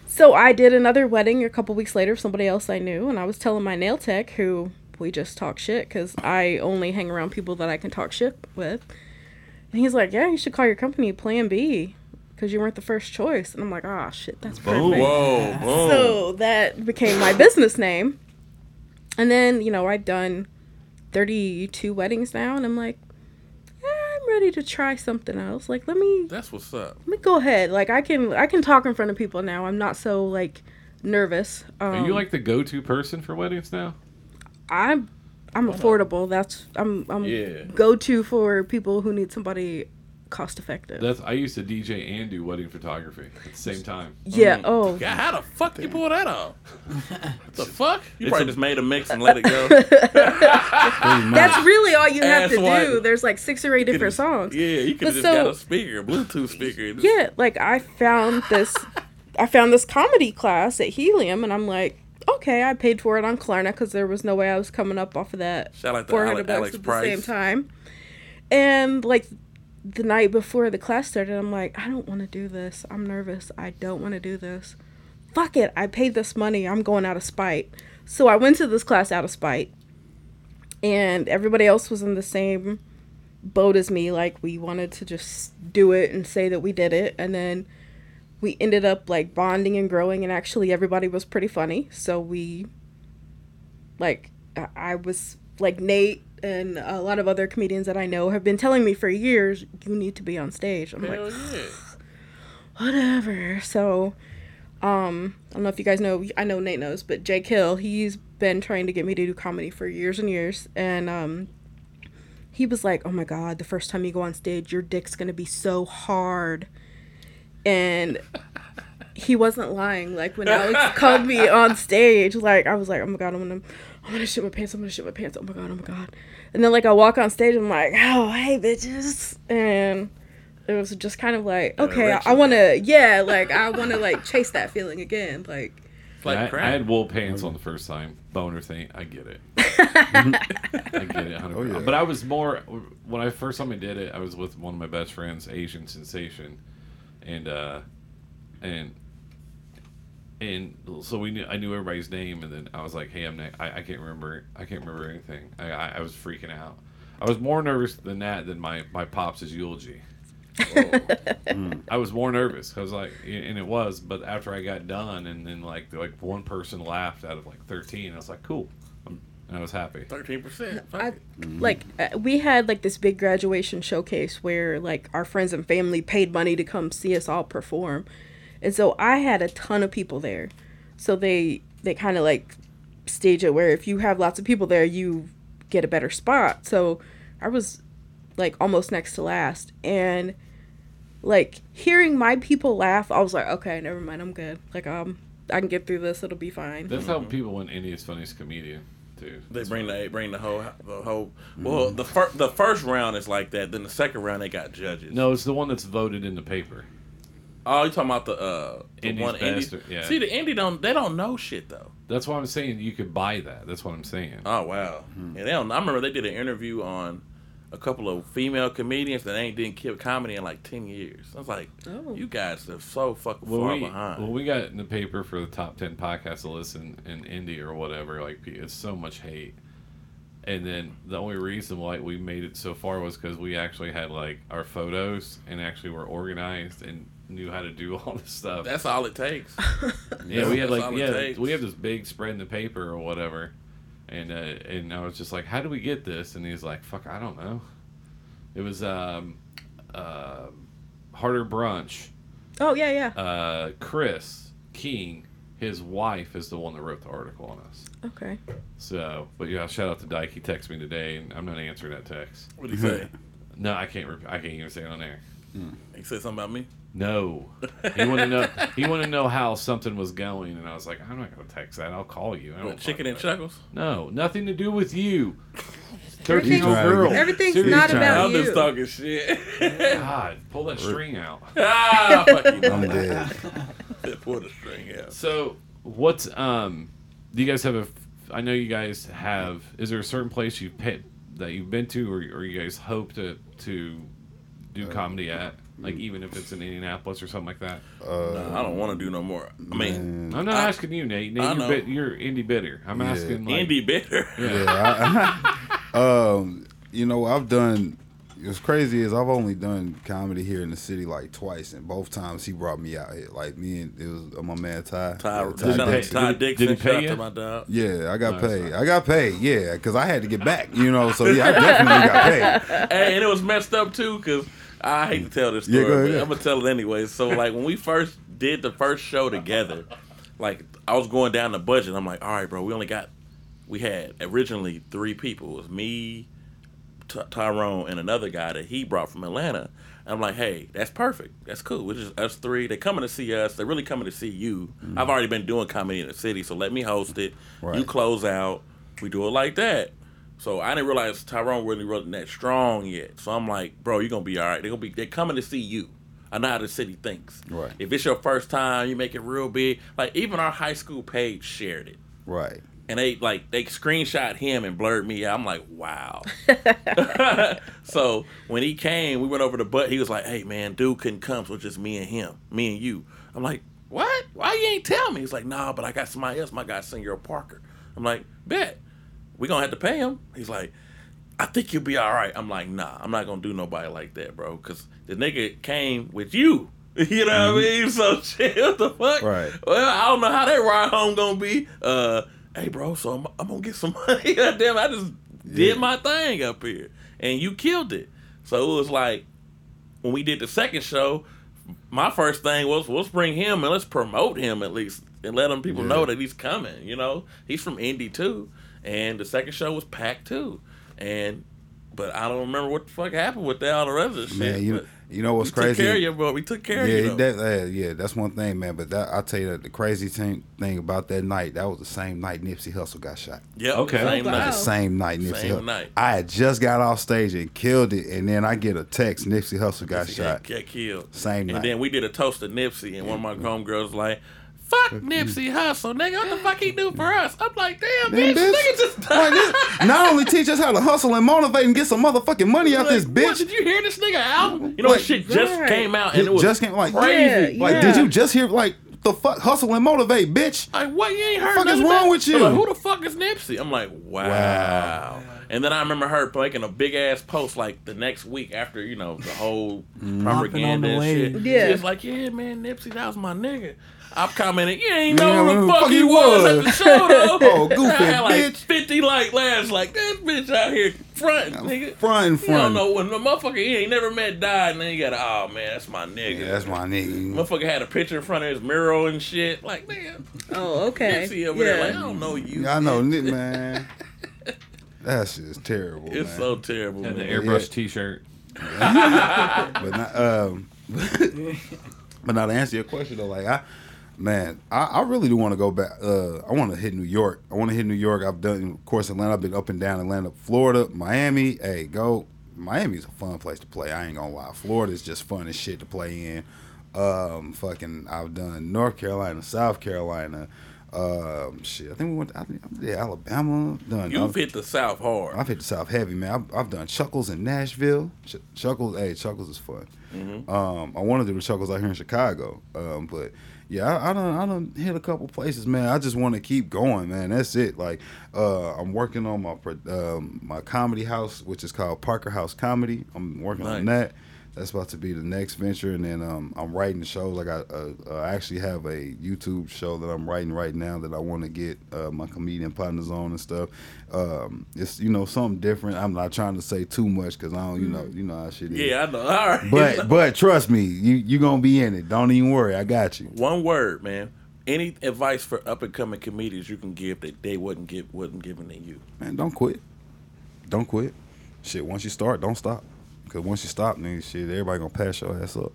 S2: so I did another wedding a couple weeks later, of somebody else I knew, and I was telling my nail tech who we just talk shit because I only hang around people that I can talk shit with, and he's like, "Yeah, you should call your company Plan B." Because you weren't the first choice, and I'm like, "Ah, shit, that's perfect."
S1: Whoa, boom.
S2: So that became my business name. And then, you know, I've done 32 weddings now, and I'm like, eh, I'm ready to try something else. Like, let me
S1: That's what's up.
S2: let me go ahead. Like, I can I can talk in front of people now. I'm not so like nervous. Um,
S5: Are you like the go-to person for weddings now?
S2: I'm I'm affordable. That's I'm I'm
S1: Yeah.
S2: go to for people who need somebody cost effective.
S5: That's I used to DJ and do wedding photography at the same time.
S2: yeah. Oh.
S1: Yeah, how the fuck you pull that off? what <laughs> the fuck? You
S5: It's
S1: probably
S5: a-
S1: just made a mix and let it go. <laughs> <laughs>
S2: That's really all you have
S1: Ass
S2: to do. There's like six or eight different songs.
S1: Yeah, you could have just
S2: so-
S1: got a speaker, a Bluetooth speaker. and just-
S2: yeah like i found this i found this comedy class at helium and i'm like okay i paid for it on klarna because there was no way i was coming up off of that
S1: Shout out to
S2: 400
S1: Alex-
S2: bucks
S1: Alex
S2: at the same time and like the night before the class started i'm like i don't want to do this. I'm nervous. I don't want to do this. Fuck it. I paid this money. I'm going out of spite. So i went to this class out of spite and everybody else was in the same boat as me like we wanted to just do it and say that we did it and then we ended up like bonding and growing and actually everybody was pretty funny. So we like I- was like nate and a lot of other comedians that i know have been telling me for years you need to be on stage i'm
S1: Hell
S2: like
S1: yeah.
S2: whatever. So, um, I don't know if you guys know. I know Nate knows, but Jake Hill, he's been trying to get me to do comedy for years and years, and um, he was like, "Oh my god, the first time you go on stage, your dick's gonna be so hard," and he wasn't lying. Like when Alex <laughs> called me on stage, like I was like, "Oh my god, I'm gonna." I'm gonna shit my pants. I'm gonna shit my pants. Oh my god. Oh my god. And then like I walk on stage. And I'm like, oh hey bitches, and it was just kind of like okay I. I want to yeah like i want to like chase that feeling again like
S1: like
S5: I,
S1: crack.
S5: I had wool pants on the first time. Boner thing. I get it. <laughs> I get it. 100%.
S3: Oh, yeah.
S5: But I was more when I first time I did it. I was with one of my best friends, Asian Sensation, and uh, and and so we knew I knew everybody's name, and then I was like, "Hey, I'm ne- I, I can't remember I can't remember anything." I, I I was freaking out. I was more nervous than that than my my pops' eulogy. <laughs> I was more nervous. I was like, and it was, but after I got done, and then like like one person laughed out of like thirteen, I was like, cool, I'm, I was happy.
S1: Thirteen percent.
S2: Like uh, we had like this big graduation showcase where like our friends and family paid money to come see us all perform and so i had a ton of people there so they they kind of like stage it where if you have lots of people there you get a better spot so i was like almost next to last and like hearing my people laugh i was like okay never mind i'm good like um i can get through this it'll be fine
S5: That's how people win Indy's funniest comedian too.
S1: They bring the bring the whole the whole. Well, the first the first round is like that. Then the second round they got judges.
S5: No, it's the one that's voted in the paper.
S1: Oh, you talking about the uh the
S5: Indy's
S1: one Indy?
S5: yeah.
S1: See, the Indy don't they don't know shit though.
S5: That's why I'm saying you could buy that. That's what I'm saying.
S1: Oh wow. And they don't. I remember they did an interview on a couple of female comedians that ain't didn't kill comedy in like ten years. I was like,
S2: Oh.
S1: you guys are so fucking
S5: Well,
S1: far
S5: we,
S1: behind.
S5: well, we got in the paper for the top 10 podcasts to listen in Indy or whatever. Like, it's so much hate. And then the only reason why we made it so far was because we actually had, like, our photos and actually were organized and knew how to do <laughs> all this stuff.
S1: That's all it takes. <laughs>
S5: yeah, we had,
S1: That's
S5: like, yeah,
S1: takes.
S5: we had this big spread in the paper or whatever. And, uh, and I was just like, how do we get this? And he's like, fuck, I don't know. It was, um, uh, Harder Brunch
S2: Oh yeah, yeah.
S5: uh, Chris King, his wife is the one that wrote the article on us.
S2: Okay.
S5: So, but yeah, shout out to Dyke. He texted me today, and I'm not answering that text.
S1: What do you say? <laughs>
S5: No, I can't. Re- I can't even say it on air. there.
S1: he said something about me.
S5: No, he wanted to know. He wanted to know how something was going, and I was like, I'm not gonna text that. I'll call you. I don't
S1: chicken and
S5: know.
S1: chuckles.
S5: No, nothing to do with you. Thirteen year old girl.
S2: everything's
S5: Seriously.
S2: not about you.
S1: I'm
S2: you.
S1: just talking shit.
S5: God, pull that string out. <laughs>
S1: ah, fuck you.
S3: I'm dead. <laughs>
S1: Pull the string out.
S5: So, what's um? Do you guys have a? I know you guys have. Is there a certain place you've pit that you've been to, or, or you guys hope to to do comedy at? Like even if it's in Indianapolis or something like that.
S1: Nah, I don't want to do no more. I mean,
S3: Man,
S5: I'm not
S1: I-
S5: asking you, Nate. Nate, you're,
S1: know.
S5: bit, you're indie bitter. I'm
S3: Yeah.
S5: asking like.
S1: Indy bitter.
S3: yeah, I, <laughs> um, you know, I've done. What's crazy is I've only done comedy here in the city like twice, and both times he brought me out here. Like me and it was uh, my man Ty.
S1: Ty,
S3: Yeah,
S1: shout out to
S3: Dixon.
S1: Ty
S5: Did he-
S1: Dixon.
S5: did he pay you?
S1: to my dog.
S3: Yeah, I got
S5: Nice,
S3: paid. I got paid. Yeah, because I had to get back. You know, so yeah, I <laughs> definitely got paid.
S1: Hey, and it was messed up too, cause I hate to tell this
S3: Yeah,
S1: story,
S3: go ahead,
S1: but
S3: yeah.
S1: I'm gonna tell it anyway. So like when we first did the first show together, like I was going down the budget. I'm like, all right, bro, we only got, we had originally three people. It was me, T- Tyrone, and another guy that he brought from Atlanta. I'm like, hey, that's perfect. That's cool. We're just us three. They're coming to see us. They're really coming to see you. Mm-hmm. I've already been doing comedy in the city, so let me host it. You close out. We do it like that. So I didn't realize Tyrone really wasn't that strong yet. So I'm like, bro, you're gonna be all right. They're gonna be they're coming to see you. Uh, I know how the city thinks.
S3: Right.
S1: If it's your first time, you make it real big. Like even our high school page shared it.
S3: Right.
S1: And they like they screenshot him and blurred me out. I'm like, wow. <laughs> <laughs> so when he came, we went over to Butt. He was like, hey man, dude couldn't come, so it's just me and him, me and you. I'm like, what? Why you ain't tell me? He's like, nah, but I got somebody else. My guy Senor Parker. I'm like, bet. We gonna have to pay him. He's like, I think you'll be all right. I'm like, nah, I'm not gonna do nobody like that, bro. Cause the nigga came with you. <laughs> You know what I mean? So <laughs> shit, what the fuck?
S3: Right.
S1: Well, I don't know how that ride home gonna be. Uh, hey, bro, so I'm, I'm gonna get some <laughs> money. Damn, I just did
S3: Yeah.
S1: my thing up here, and you killed it. So it was like when we did the second show. My first thing was let's bring him and let's promote him at least and let them people
S3: Yeah.
S1: know that he's coming. You know, he's from Indy too, and the second show was packed too. And but I don't remember what the fuck happened with that all the rest of the shit.
S3: Man, you you know what's
S1: we
S3: crazy?
S1: Took care of you, bro. We took care
S3: yeah,
S1: of you. though.
S3: that, uh, yeah, that's one thing, man. But that I tell you, that the crazy thing thing about that night, that was the same night Nipsey Hussle got shot.
S1: Yeah,
S5: Okay.
S1: Same
S2: Oh,
S1: night.
S3: The same night Nipsey
S1: Same
S3: Hussle.
S1: night.
S3: I had just got off stage and killed it, and then I get a text: Nipsey Hussle got
S1: Nipsey
S3: shot.
S1: Got, got killed.
S3: Same
S1: And
S3: night.
S1: And then we did a toast to Nipsey, and one of my homegirls was like, "Fuck Nipsey Hussle, nigga! What the fuck he do for us?" I'm like, "Damn,
S3: Damn,
S1: bitch,
S3: bitch.
S1: nigga just
S3: Like, this- <laughs> not only teach us how to hustle and motivate and get some motherfucking money out
S1: Like,
S3: this
S1: What,
S3: bitch.
S1: did you hear this nigga album? You know,
S3: Like,
S1: shit just
S2: Right.
S1: came out, and
S3: It
S1: it was
S3: just came like
S1: crazy.
S2: Yeah,
S3: Like,
S2: yeah.
S3: did you just hear like the fuck hustle and motivate, bitch?
S1: Like, what? You ain't heard
S3: Fuck is wrong
S1: that?
S3: with you?
S1: I'm like, Who the fuck is Nipsey? I'm like, wow.
S3: Wow.
S1: And then I remember her making a big ass post like the next week after you know the whole mm-hmm. propaganda
S4: the
S1: and shit.
S4: wave.
S2: Yeah.
S1: She like, yeah, man, Nipsey, that was my nigga. I'm commenting, you ain't know
S3: Man,
S1: who the fuck, he was at the show though. <laughs>
S3: Oh, goofy
S1: I had like
S3: bitch.
S1: 50 like laughs like that bitch out here front, nigga.
S3: Front and
S1: You don't know when the motherfucker he ain't never met died, and then you got oh man, that's my nigga.
S3: Yeah, that's my nigga.
S1: Motherfucker had a picture in front of his mural and shit. Like, nigga,
S2: Oh, okay.
S1: Nipsey over there,
S2: Yeah.
S1: like, I don't know you.
S3: Yeah, I know, Nick, man. <laughs> That's just terrible,
S1: It's
S3: man.
S1: so terrible.
S5: Had the
S1: man.
S5: airbrush
S3: Yeah.
S5: T-shirt. <laughs>
S3: but not, um, but now to answer your question though, like I, Man, I, I really do want to go back. Uh, I want to hit New York. I want to hit New York. I've done, of course, Atlanta. I've been up and down Atlanta, Florida, Miami. Hey, go. Miami's a fun place to play. I ain't gonna lie. Florida's just fun as shit to play in. Um, fucking, I've done North Carolina, South Carolina. Um, shit, I think we went. I think yeah, Alabama. Done.
S1: You've
S3: I've,
S1: hit the South hard.
S3: I've hit the South heavy, man. I've, I've done Chuckles in Nashville. Ch- Chuckles, hey, Chuckles is fun. Um, I want to do the Chuckles out here in Chicago, um, but yeah, I, I don't, I don't hit a couple places, man. I just want to keep going, man. That's it. Like, uh, I'm working on my um, my comedy house, which is called Parker House Comedy. I'm working on that. That's about to be the next venture, and then um, I'm writing shows. Like I, uh, I actually have a YouTube show that I'm writing right now that I want to get uh, my comedian partners on and stuff. Um, it's you know something different. I'm not trying to say too much because I don't, you know, you know how shit is.
S1: yeah, I know. <laughs> All right.
S3: But but trust me, you you gonna be in it. Don't even worry. I got you.
S1: one word, man. Any advice for up and coming comedians you can give that they wouldn't give wasn't given to you?
S3: Man, don't quit. Don't quit. Shit, once you start, don't stop. Cause once you stop, then shit, everybody gonna pass your ass up.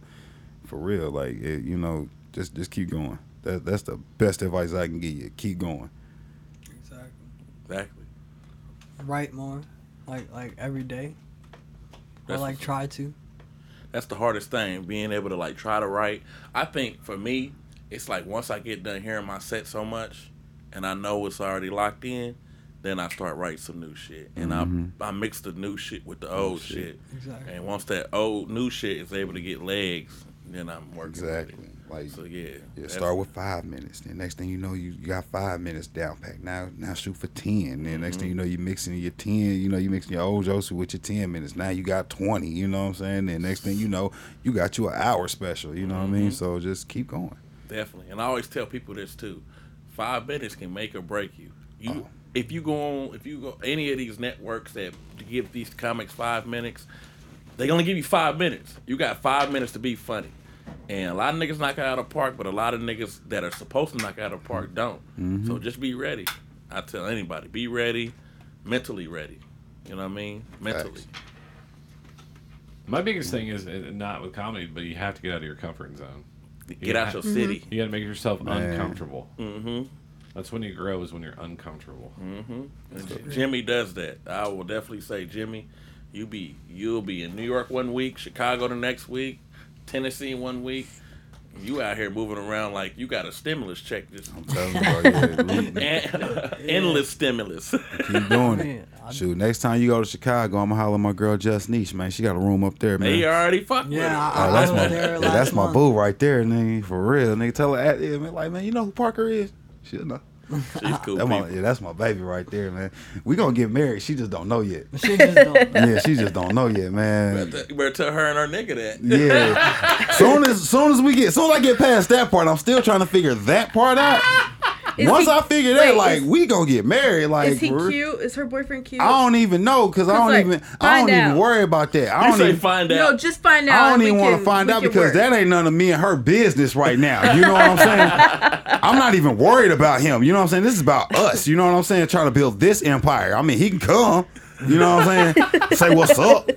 S3: For real, like it, you know, just just keep going. That that's the best advice I can give you. Keep going.
S4: Exactly.
S1: Exactly.
S4: Write more, like like every day. Or like try to.
S1: That's the hardest thing, being able to like try to write. I think for me, it's like once I get done hearing my set so much, and I know it's already locked in, then I start writing some new shit, and I mm-hmm. I mix the new shit with the old shit.
S4: Exactly.
S1: And once that old new shit is able to get legs, then I'm working. with it.
S3: Exactly. Like
S1: So yeah.
S3: yeah, start with five minutes. Then next thing you know, you, you got five minutes down pack. Now now shoot for ten. Then next thing mm-hmm. you know, you're mixing your ten. You know, you mixing your old Josie with your ten minutes. Now you got twenty. You know what I'm saying? Then next thing you know, you got you an hour special. You know what I mean? Mm-hmm. So just keep going.
S1: Definitely. And I always tell people this too. Five minutes can make or break you. You
S3: Oh.
S1: If you go on if you go any of these networks that give these comics five minutes, they only give you five minutes. You got five minutes to be funny. And a lot of niggas knock it out of park, but a lot of niggas that are supposed to knock it out of park don't.
S3: Mm-hmm.
S1: So just be ready. I tell anybody, be ready, mentally ready. You know what I mean? Mentally.
S3: Facts.
S5: My biggest thing is uh, not with comedy, but you have to get out of your comfort zone.
S1: Get out your city.
S5: You got to make yourself
S3: Man.
S5: uncomfortable.
S1: Mm-hmm.
S5: That's when you grow. Is when you're uncomfortable. Mm-hmm.
S1: And Jimmy does that. I will definitely say, Jimmy, you be you'll be in New York one week, Chicago the next week, Tennessee one week. You out here moving around like you got a stimulus check, just
S3: I'm telling you, bro, yeah, <laughs>
S1: uh, endless stimulus.
S3: keep doing it. <laughs> Shoot, next time you go to Chicago, I'm gonna holler at my girl Just Niche, man. She got a room up there, man.
S1: they already fucked
S4: Yeah,
S1: it.
S4: I-
S3: Oh, that's
S4: I
S3: my yeah,
S4: last
S3: that's my boo right there, nigga. For real, nigga. Tell her, at- yeah, man, like, man, you know who Parker is? She'll know.
S1: She's <laughs> cool.
S3: That my, yeah, that's my baby right there, man. We gonna get married. She just don't know yet. <laughs>
S4: She just don't.
S3: Yeah, she just don't know yet, man.
S1: You better tell her and her nigga that.
S3: Yeah. <laughs> soon as soon as we get soon as I get past that part, I'm still trying to figure that part out.
S2: Is
S3: Once
S2: he-
S3: I figure
S2: wait,
S3: that, like,
S2: is-
S3: we gonna get married. Like,
S2: Is he cute? Is her boyfriend cute?
S3: I don't even know because I don't
S2: like,
S3: even I don't even worry about that. I don't
S1: say
S3: even
S1: find out.
S2: no,
S1: out.
S2: just find out.
S3: I don't even want to find out because
S2: work.
S3: that ain't none of me and her business right now. You know what I'm saying? <laughs> I'm not even worried about him. You know what I'm saying? This is about us. You know what I'm saying? Trying to build this empire. I mean, he can come. You know what I'm saying? Say what's up.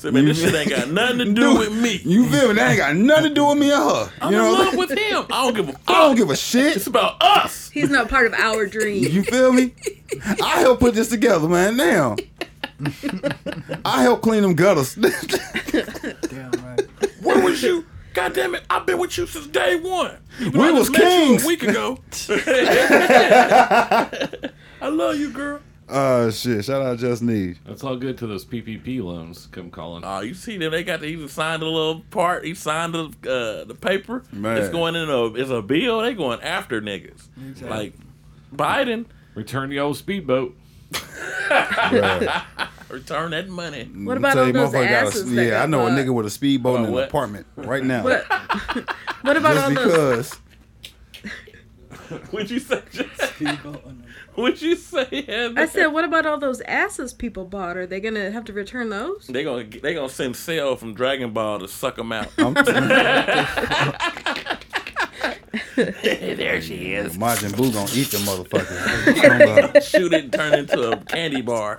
S1: So, man, this shit ain't got nothing to do with me.
S3: You feel me? That ain't got nothing to do with me or her.
S1: I'm
S3: you know
S1: in love with him. I don't give a fuck. <laughs>
S3: I don't give a shit.
S1: It's about us.
S2: He's not part of our dream.
S3: You feel me? <laughs> I help put this together, man. Now, <laughs> I help clean them gutters.
S4: Damn right.
S1: Where was you? God damn it! I've been with you since day one. Even
S3: We
S1: I
S3: was
S1: just you
S3: kings.
S1: a week ago. I love you, girl.
S3: Uh shit. Shout out Just Need.
S5: That's all good to those PPP loans come calling.
S1: Oh, you see them? They got to even sign the little part. He signed the uh, the paper.
S3: Man.
S1: It's going in a it's a bill. They going after niggas. Like Biden,
S5: Return the old speedboat.
S3: Bruh. <laughs>
S1: return that money.
S2: What about
S3: Tell
S2: all those
S3: motherfucker got a-
S2: asses that
S3: Yeah, I know a nigga with a speedboat in an
S1: what?
S3: apartment right now.
S2: What, <laughs> what about
S3: Just
S2: all those?
S3: because. <laughs>
S1: What'd you say?
S4: Speedboat <laughs> on the-
S1: What'd you say? Heather?
S2: I said, what about all those asses people bought? Are they gonna have to return those?
S1: they gonna they gonna send Cell from Dragon Ball to suck them out.
S3: I'm <laughs>
S1: there she is.
S3: Majin Buu gonna eat the motherfucker. <laughs>
S1: Shoot it and turn into a candy bar.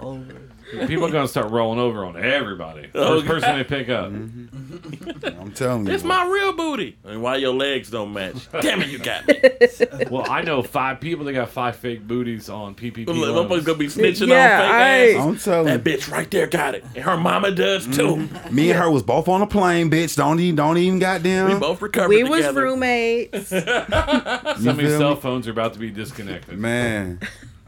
S4: Over.
S5: People are gonna start rolling over on everybody.
S1: Oh,
S5: First person they pick up. Mm-hmm. <laughs>
S3: I'm telling you.
S1: It's
S3: boy.
S1: my real booty. And why your legs don't match? <laughs> Damn it, you got me. <laughs>
S5: Well, I know five people that got five fake booties on PPP.
S1: Motherfuckers
S5: loans.
S1: gonna be snitching
S2: Yeah,
S1: on fake
S2: I-
S1: ass.
S3: I'm telling you.
S1: That
S3: you.
S1: bitch right there got it. And her mama does too. Mm-hmm.
S3: Me and her was both on a plane, bitch. Don't even, don't even goddamn.
S1: We both recovered
S2: We was roommates.
S5: Some of
S3: feel
S5: these
S3: me?
S5: cell phones are about to be disconnected.
S3: Man.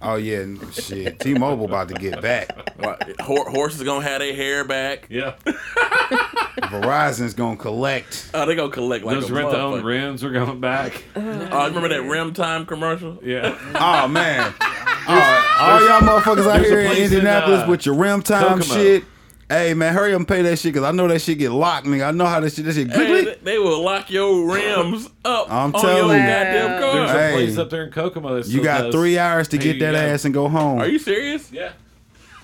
S3: Oh yeah, shit. T-Mobile about to get back.
S1: Right. Hor- horses gonna have their hair back.
S5: Yeah, <laughs>
S3: Verizon's gonna collect.
S1: Oh, they gonna collect like
S5: those
S1: a
S5: rent to own rims are going back. <laughs>
S1: Oh, remember that RimTyme commercial?
S5: Yeah,
S3: Oh man. <laughs> Oh, all y'all motherfuckers out here in
S5: place in,
S3: Indianapolis
S5: uh,
S3: with your RimTyme
S5: Kokomo.
S3: shit. Hey man, hurry up and pay that shit because I know that shit get locked, nigga. I know how that shit. That shit.
S1: Hey, they, they will lock your rims up
S3: I'm
S1: on
S3: telling
S1: your
S3: you.
S1: goddamn
S2: Wow.
S1: car.
S5: there's a
S3: Hey.
S5: place up there in Kokomo. That
S3: You got
S5: does-
S3: three hours to
S5: Hey,
S3: get that
S5: got-
S3: ass and go home.
S1: Are you serious?
S5: Yeah, <laughs>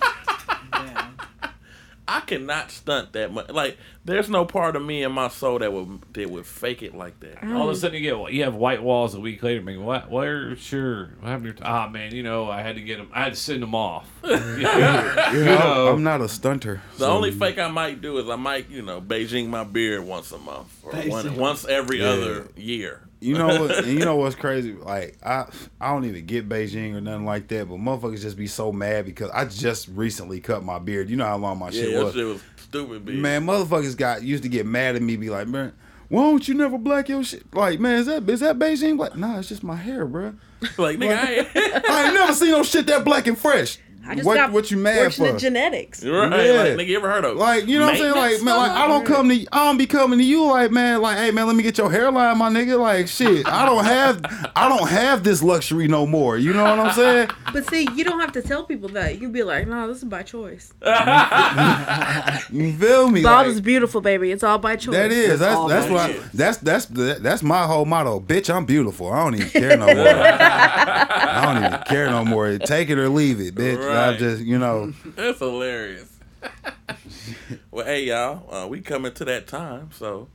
S1: I cannot stunt that much. Like, there's no part of me in my soul that would that would fake it like that.
S5: all of a sudden you get you have white walls a week later. Making what? Where's sure? What happened? To, ah man, you know I had to get them. I had to send them off. <laughs> <laughs>
S3: You know,
S5: you know.
S3: I'm not a stunter.
S1: The
S3: so-
S1: only fake I might do is I might, you know, Beijing my beard once a month or one, once every
S3: Yeah.
S1: other year.
S3: You know what? <laughs> you know what's crazy? Like I, I don't even get Beijing or nothing like that. But motherfuckers just be so mad because I just recently cut my beard. You know how long my
S1: Yeah,
S3: shit
S1: that
S3: was.
S1: shit was stupid. Big.
S3: Man, motherfuckers got used to get mad at me. Be like, man, why don't you never black your shit? Like, man, is that is that Beijing black? Nah, it's just my hair, bro. <laughs>
S1: like nigga, I ain't. <laughs>
S3: I ain't never seen no shit that black and fresh.
S2: I just
S3: what,
S2: got
S3: what you mad
S2: fortunate
S3: for?
S2: genetics.
S1: right?
S3: Yeah.
S1: Like nigga, you ever heard of
S3: Like, you know what I'm saying? Like, man, like I don't come to I don't be coming to you like, man, like, hey man, let me get your hairline, my nigga. Like, shit. I don't have I don't have this luxury no more. You know what I'm saying?
S2: But see, you don't have to tell people that. You can be like, no, this is by choice. <laughs>
S3: You feel me?
S2: Bald
S3: Like,
S2: is beautiful, baby. It's all by choice.
S3: that is. That's
S4: all
S3: that's what I, that's that's that's my whole motto. Bitch, I'm beautiful. I don't even care no more. <laughs> I don't even care no more. Take it or leave it, bitch. I
S1: Right.
S3: just, you know, <laughs>
S1: That's hilarious. <laughs> well, hey y'all, uh, we coming to that time, so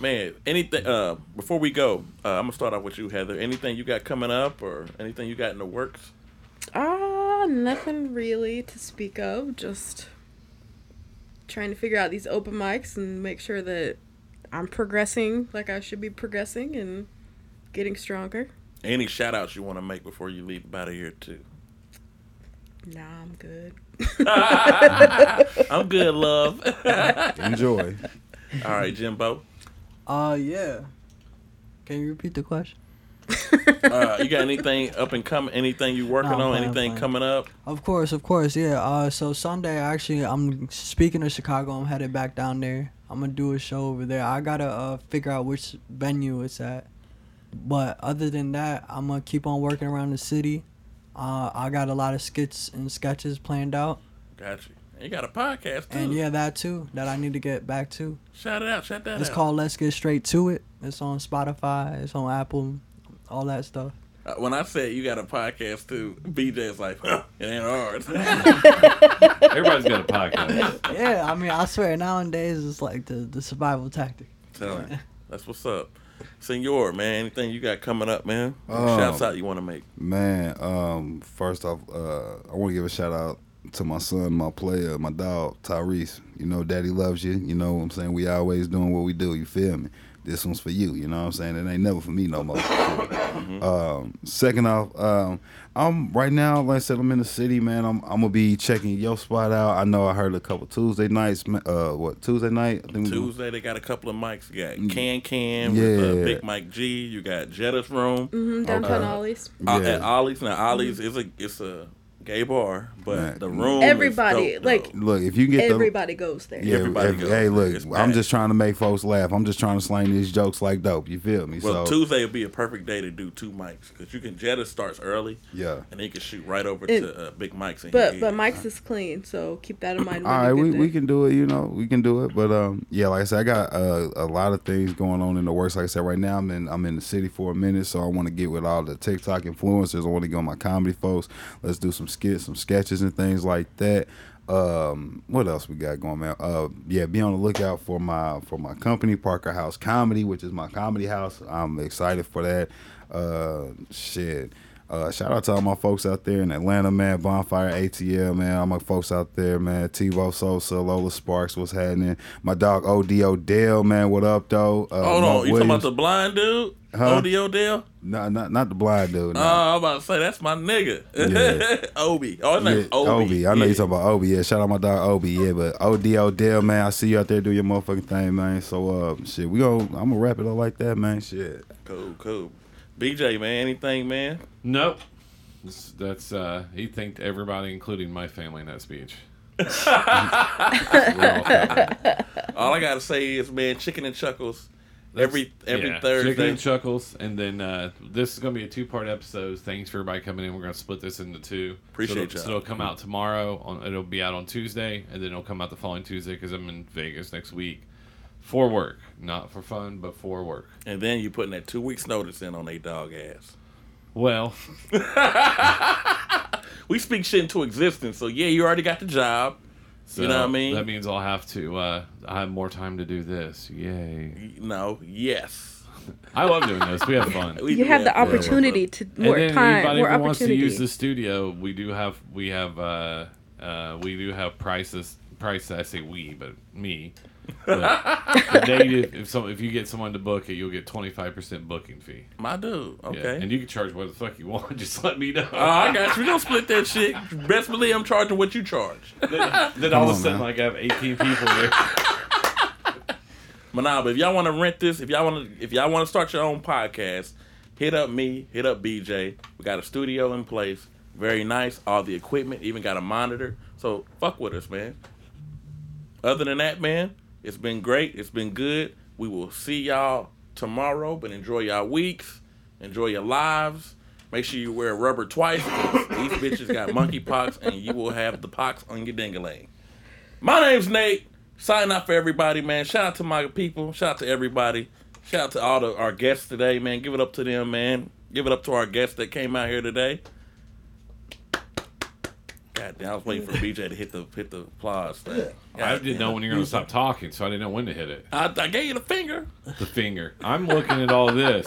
S1: man, anything uh, before we go, uh, I'm gonna start off with you, Heather. Anything you got coming up, or anything you got in the works?
S2: Ah, nothing really to speak of. Just trying to figure out these open mics and make sure that I'm progressing like I should be progressing and getting stronger.
S1: Any shout outs you want to make before you leave out of here too?
S2: Nah, I'm good. <laughs>
S1: I'm good, love. <laughs>
S3: enjoy.
S1: All right, Jimbo.
S4: Uh, yeah. Can you repeat the question?
S1: Uh, you got anything up and coming? Anything you working
S4: No,
S1: on?
S4: fine, I'm
S1: anything
S4: fine.
S1: coming up?
S4: Of course, of course, yeah. Uh, so Sunday, actually, I'm speaking of Chicago. I'm headed back down there. I'm gonna do a show over there. I gotta uh, figure out which venue it's at. But other than that, I'm gonna keep on working around the city. Uh, I got a lot of skits and sketches planned out,
S1: Got you. You got a podcast too.
S4: and yeah, that too that I need to get back to.
S1: Shout it out. Shout that
S4: It's
S1: out.
S4: called Let's Get Straight to It. It's on Spotify. It's on Apple, all that stuff.
S1: Uh, when I said you got a podcast too, BJ's like, huh, it ain't ours. <laughs>
S5: everybody's got a podcast.
S4: yeah, I mean, I swear nowadays it's like the the survival tactic.
S1: Tell him. <laughs> That's what's up. Senor, man, anything you got coming up, man?
S3: Um,
S1: Shouts out you want to make.
S3: Man, um, first off, uh, I want to give a shout out to my son, my player, my dog, Tyrese. You know, Daddy loves you. You know what I'm saying? We always doing what we do. You feel me? This one's for you. You know what I'm saying? It ain't never for me no more. um, second off, um, I'm right now. Like I said, I'm in the city, man. I'm I'm gonna be checking your spot out. I know I heard a couple Tuesday nights. Uh, what Tuesday night? I think we
S1: Tuesday they got a couple of mics. You got Can Can with uh,
S3: Yeah.
S1: Big Mike G. You got Jetta's room.
S2: Mm-hmm, downtown
S1: Okay.
S2: Ollie's.
S1: Uh,
S3: Yeah.
S1: at Ollie's now Ollie's is a it's a gay bar, but
S3: Man.
S1: the room
S2: Everybody,
S1: is dope,
S2: like,
S1: though.
S3: Look, if you get the
S2: Everybody goes there.
S3: Yeah,
S1: Everybody
S3: if-
S1: goes
S3: hey,
S1: there.
S3: look,
S1: It's
S3: I'm
S1: bad.
S3: just trying to make folks laugh. I'm just trying to slang these jokes like dope. You feel me?
S1: well
S3: so
S1: Tuesday would be a perfect day to do two mics because you can Jetta starts early
S3: yeah.
S1: and then you can shoot right over
S2: It-
S1: to uh, Big Mike's. And
S2: But but
S1: head.
S2: Mike's is clean, so keep that in mind.
S3: All right, we,
S2: get
S3: we can do it. You know, we can do it. But um, yeah, like I said, I got uh, a lot of things going on in the works. Like I said, right now I'm in I'm in the city for a minute, so I want to get with all the TikTok influencers. I want to get on my comedy folks. Let's do some skits, some sketches, and things like that. Um, what else we got going, man? Uh, yeah, be on the lookout for my for my company, Parker House Comedy, which is my comedy house. I'm excited for that. Uh, shit. Uh, shout out to all my folks out there in Atlanta, man. Bonfire ATL, man. All my folks out there, man. TiVo Sosa, Lola Sparks, what's happening? My dog OD Odell, man. What up, though? Uh,
S1: Hold
S3: Mark
S1: on, you talking about the blind dude?
S3: Huh?
S1: OD Odell?
S3: No, not not the blind dude.
S1: Oh,
S3: No.
S1: I'm about to say that's my nigga.
S3: Yeah. <laughs>
S1: Obi. Oh, his
S3: Yeah,
S1: name's Obi.
S3: Obi. I know
S1: Yeah.
S3: you're talking about Obi. Yeah, shout out my dog Obi. Yeah, but OD Odell, man, I see you out there do your motherfucking thing, man. So, uh, shit, we gonna, I'm gonna wrap it up like that, man. Shit.
S1: Cool, cool. BJ, man, anything, man?
S5: Nope. That's, that's uh, he thanked everybody, including my family, in that speech. <laughs> All
S1: I gotta say is, man, chicken and chuckles every every
S5: Yeah, Chicken and Chuckles, and then uh, this is gonna be a two-part episode. Thanks for everybody coming in. We're gonna split this into two.
S1: Appreciate
S5: so it'll,
S1: y'all.
S5: so it'll come out tomorrow. On, it'll be out on Tuesday, and then it'll come out the following Tuesday because I'm in Vegas next week for work, not for fun, but for work.
S1: And then you putting that two weeks notice in on a dog ass.
S5: Well, <laughs>
S1: We speak shit into existence, so yeah, you already got the job.
S5: so
S1: You know what I mean?
S5: That means I'll have to. Uh, I have more time to do this. Yay!
S1: No, yes. <laughs>
S5: I love doing this. We have fun. <laughs>
S1: We
S2: You
S1: do
S2: have the
S1: fun.
S2: opportunity to more
S5: and then
S2: time,
S5: anybody
S2: more
S5: who wants to
S2: opportunity.
S5: use the studio, we do have we have uh, uh, we do have prices. Price I say we, but me. But the native, if some if you get someone to book it, you'll get twenty five percent booking fee.
S1: My dude.
S5: Yeah,
S1: Okay.
S5: and you can charge what the fuck you want. <laughs> Just let me know.
S1: Oh, I got you. We gonna split that shit. Best believe I'm charging what you charge.
S5: then then all of a sudden,
S3: man.
S5: like I have eighteen people there.
S1: But nah, but if y'all want to rent this, if y'all want to, if y'all want to start your own podcast, hit up me, hit up BJ. We got a studio in place, very nice. All the equipment, even got a monitor. So fuck with us, man. Other than that, man, it's been great. It's been good. We will see y'all tomorrow. But enjoy y'all weeks. Enjoy your lives. Make sure you wear rubber twice. These bitches got monkeypox, and you will have the pox on your dingaling. My name's Nate. Sign out for everybody, man. Shout out to my people. Shout out to everybody. Shout out to all the, our guests today, man. Give it up to them, man. Give it up to our guests that came out here today. God damn, I was waiting for BJ to hit the hit the applause thing.
S5: I didn't know when you're gonna stop talking, so I didn't know when to hit it.
S1: I, I gave you the finger.
S5: The finger. I'm looking at all this.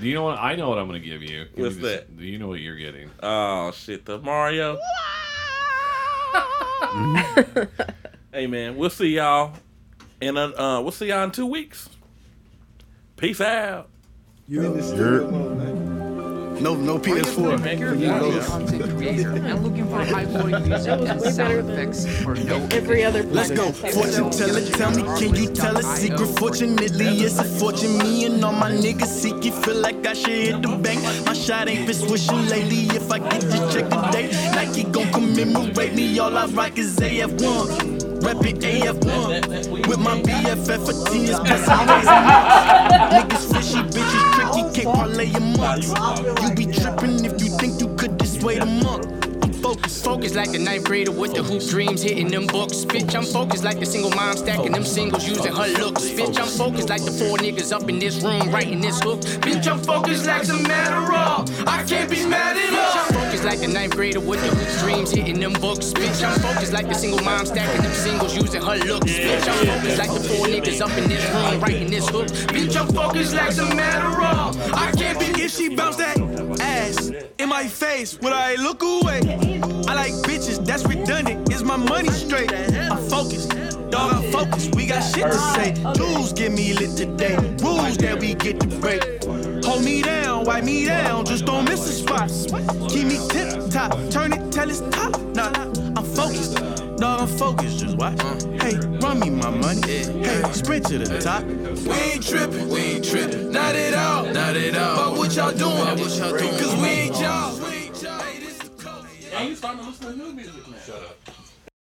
S5: Do you know what? I know what I'm gonna give you. Give me
S1: What's
S5: this-
S1: that?
S5: Do you know what you're getting?
S1: Oh shit, the Mario. <laughs> hey man, we'll see y'all in a, uh, we'll see y'all in two weeks. Peace out.
S6: You in this
S3: You're-
S6: studio mode, man. No, no PS4.
S7: Maker of audio content creator and looking for high quality music
S2: That was
S7: and
S2: way
S7: sound
S2: better than
S7: effects for no
S2: Every other
S8: Let's go. Fortune teller, tell me, can you tell a secret? Fortunately, it's a fortune. Me and all my niggas seek it. Feel like I should hit the bank. My shot ain't been swishing lately. If I get this check today, Nike gon' commemorate me. All I rock is AF1. Reppin' AF1 with my BFF for 10 years. Plus <laughs> I'm raising. Niggas fishy, bitches tricky, can't parlay a month. You be trippin' if you think you could dissuade a. Focused.
S9: Like a ninth grader with the hoop dreams hitting them books. Bitch, I'm focused like the single mom stacking them singles using her looks. Bitch, I'm focused like the four niggas up in this room writing this hook. Bitch, I'm focused like some Adderall. I can't be mad at all. Bitch, I'm focused like the ninth grader with the hoop dreams hitting them books. Bitch, I'm focused like the single mom stacking them singles using her looks. Bitch, I'm focused like the four niggas up in this room writing this hook. Bitch, I'm focused like some Adderall. I can't be
S8: If she bounce that ass in my face, when I look away? I like bitches, that's redundant. Is my money straight? I focus, dog, I focus. We got shit to say. Jewels get me lit today. Rules that we get to break. Hold me down, wipe me down, just don't miss a spot. Keep me tip top, turn it till it's top. Nah, I'm focused. Dog, I'm focused, just watch. Hey, run me my money. Hey, sprint to the top.
S10: We ain't tripping, we ain't tripping. Not at all, not at all. But what y'all doing? What y'all doing? Cause we ain't y'all. We ain't y'all. Hey, this is the code.
S1: Yeah, you starting to listen to new music now. Shut up.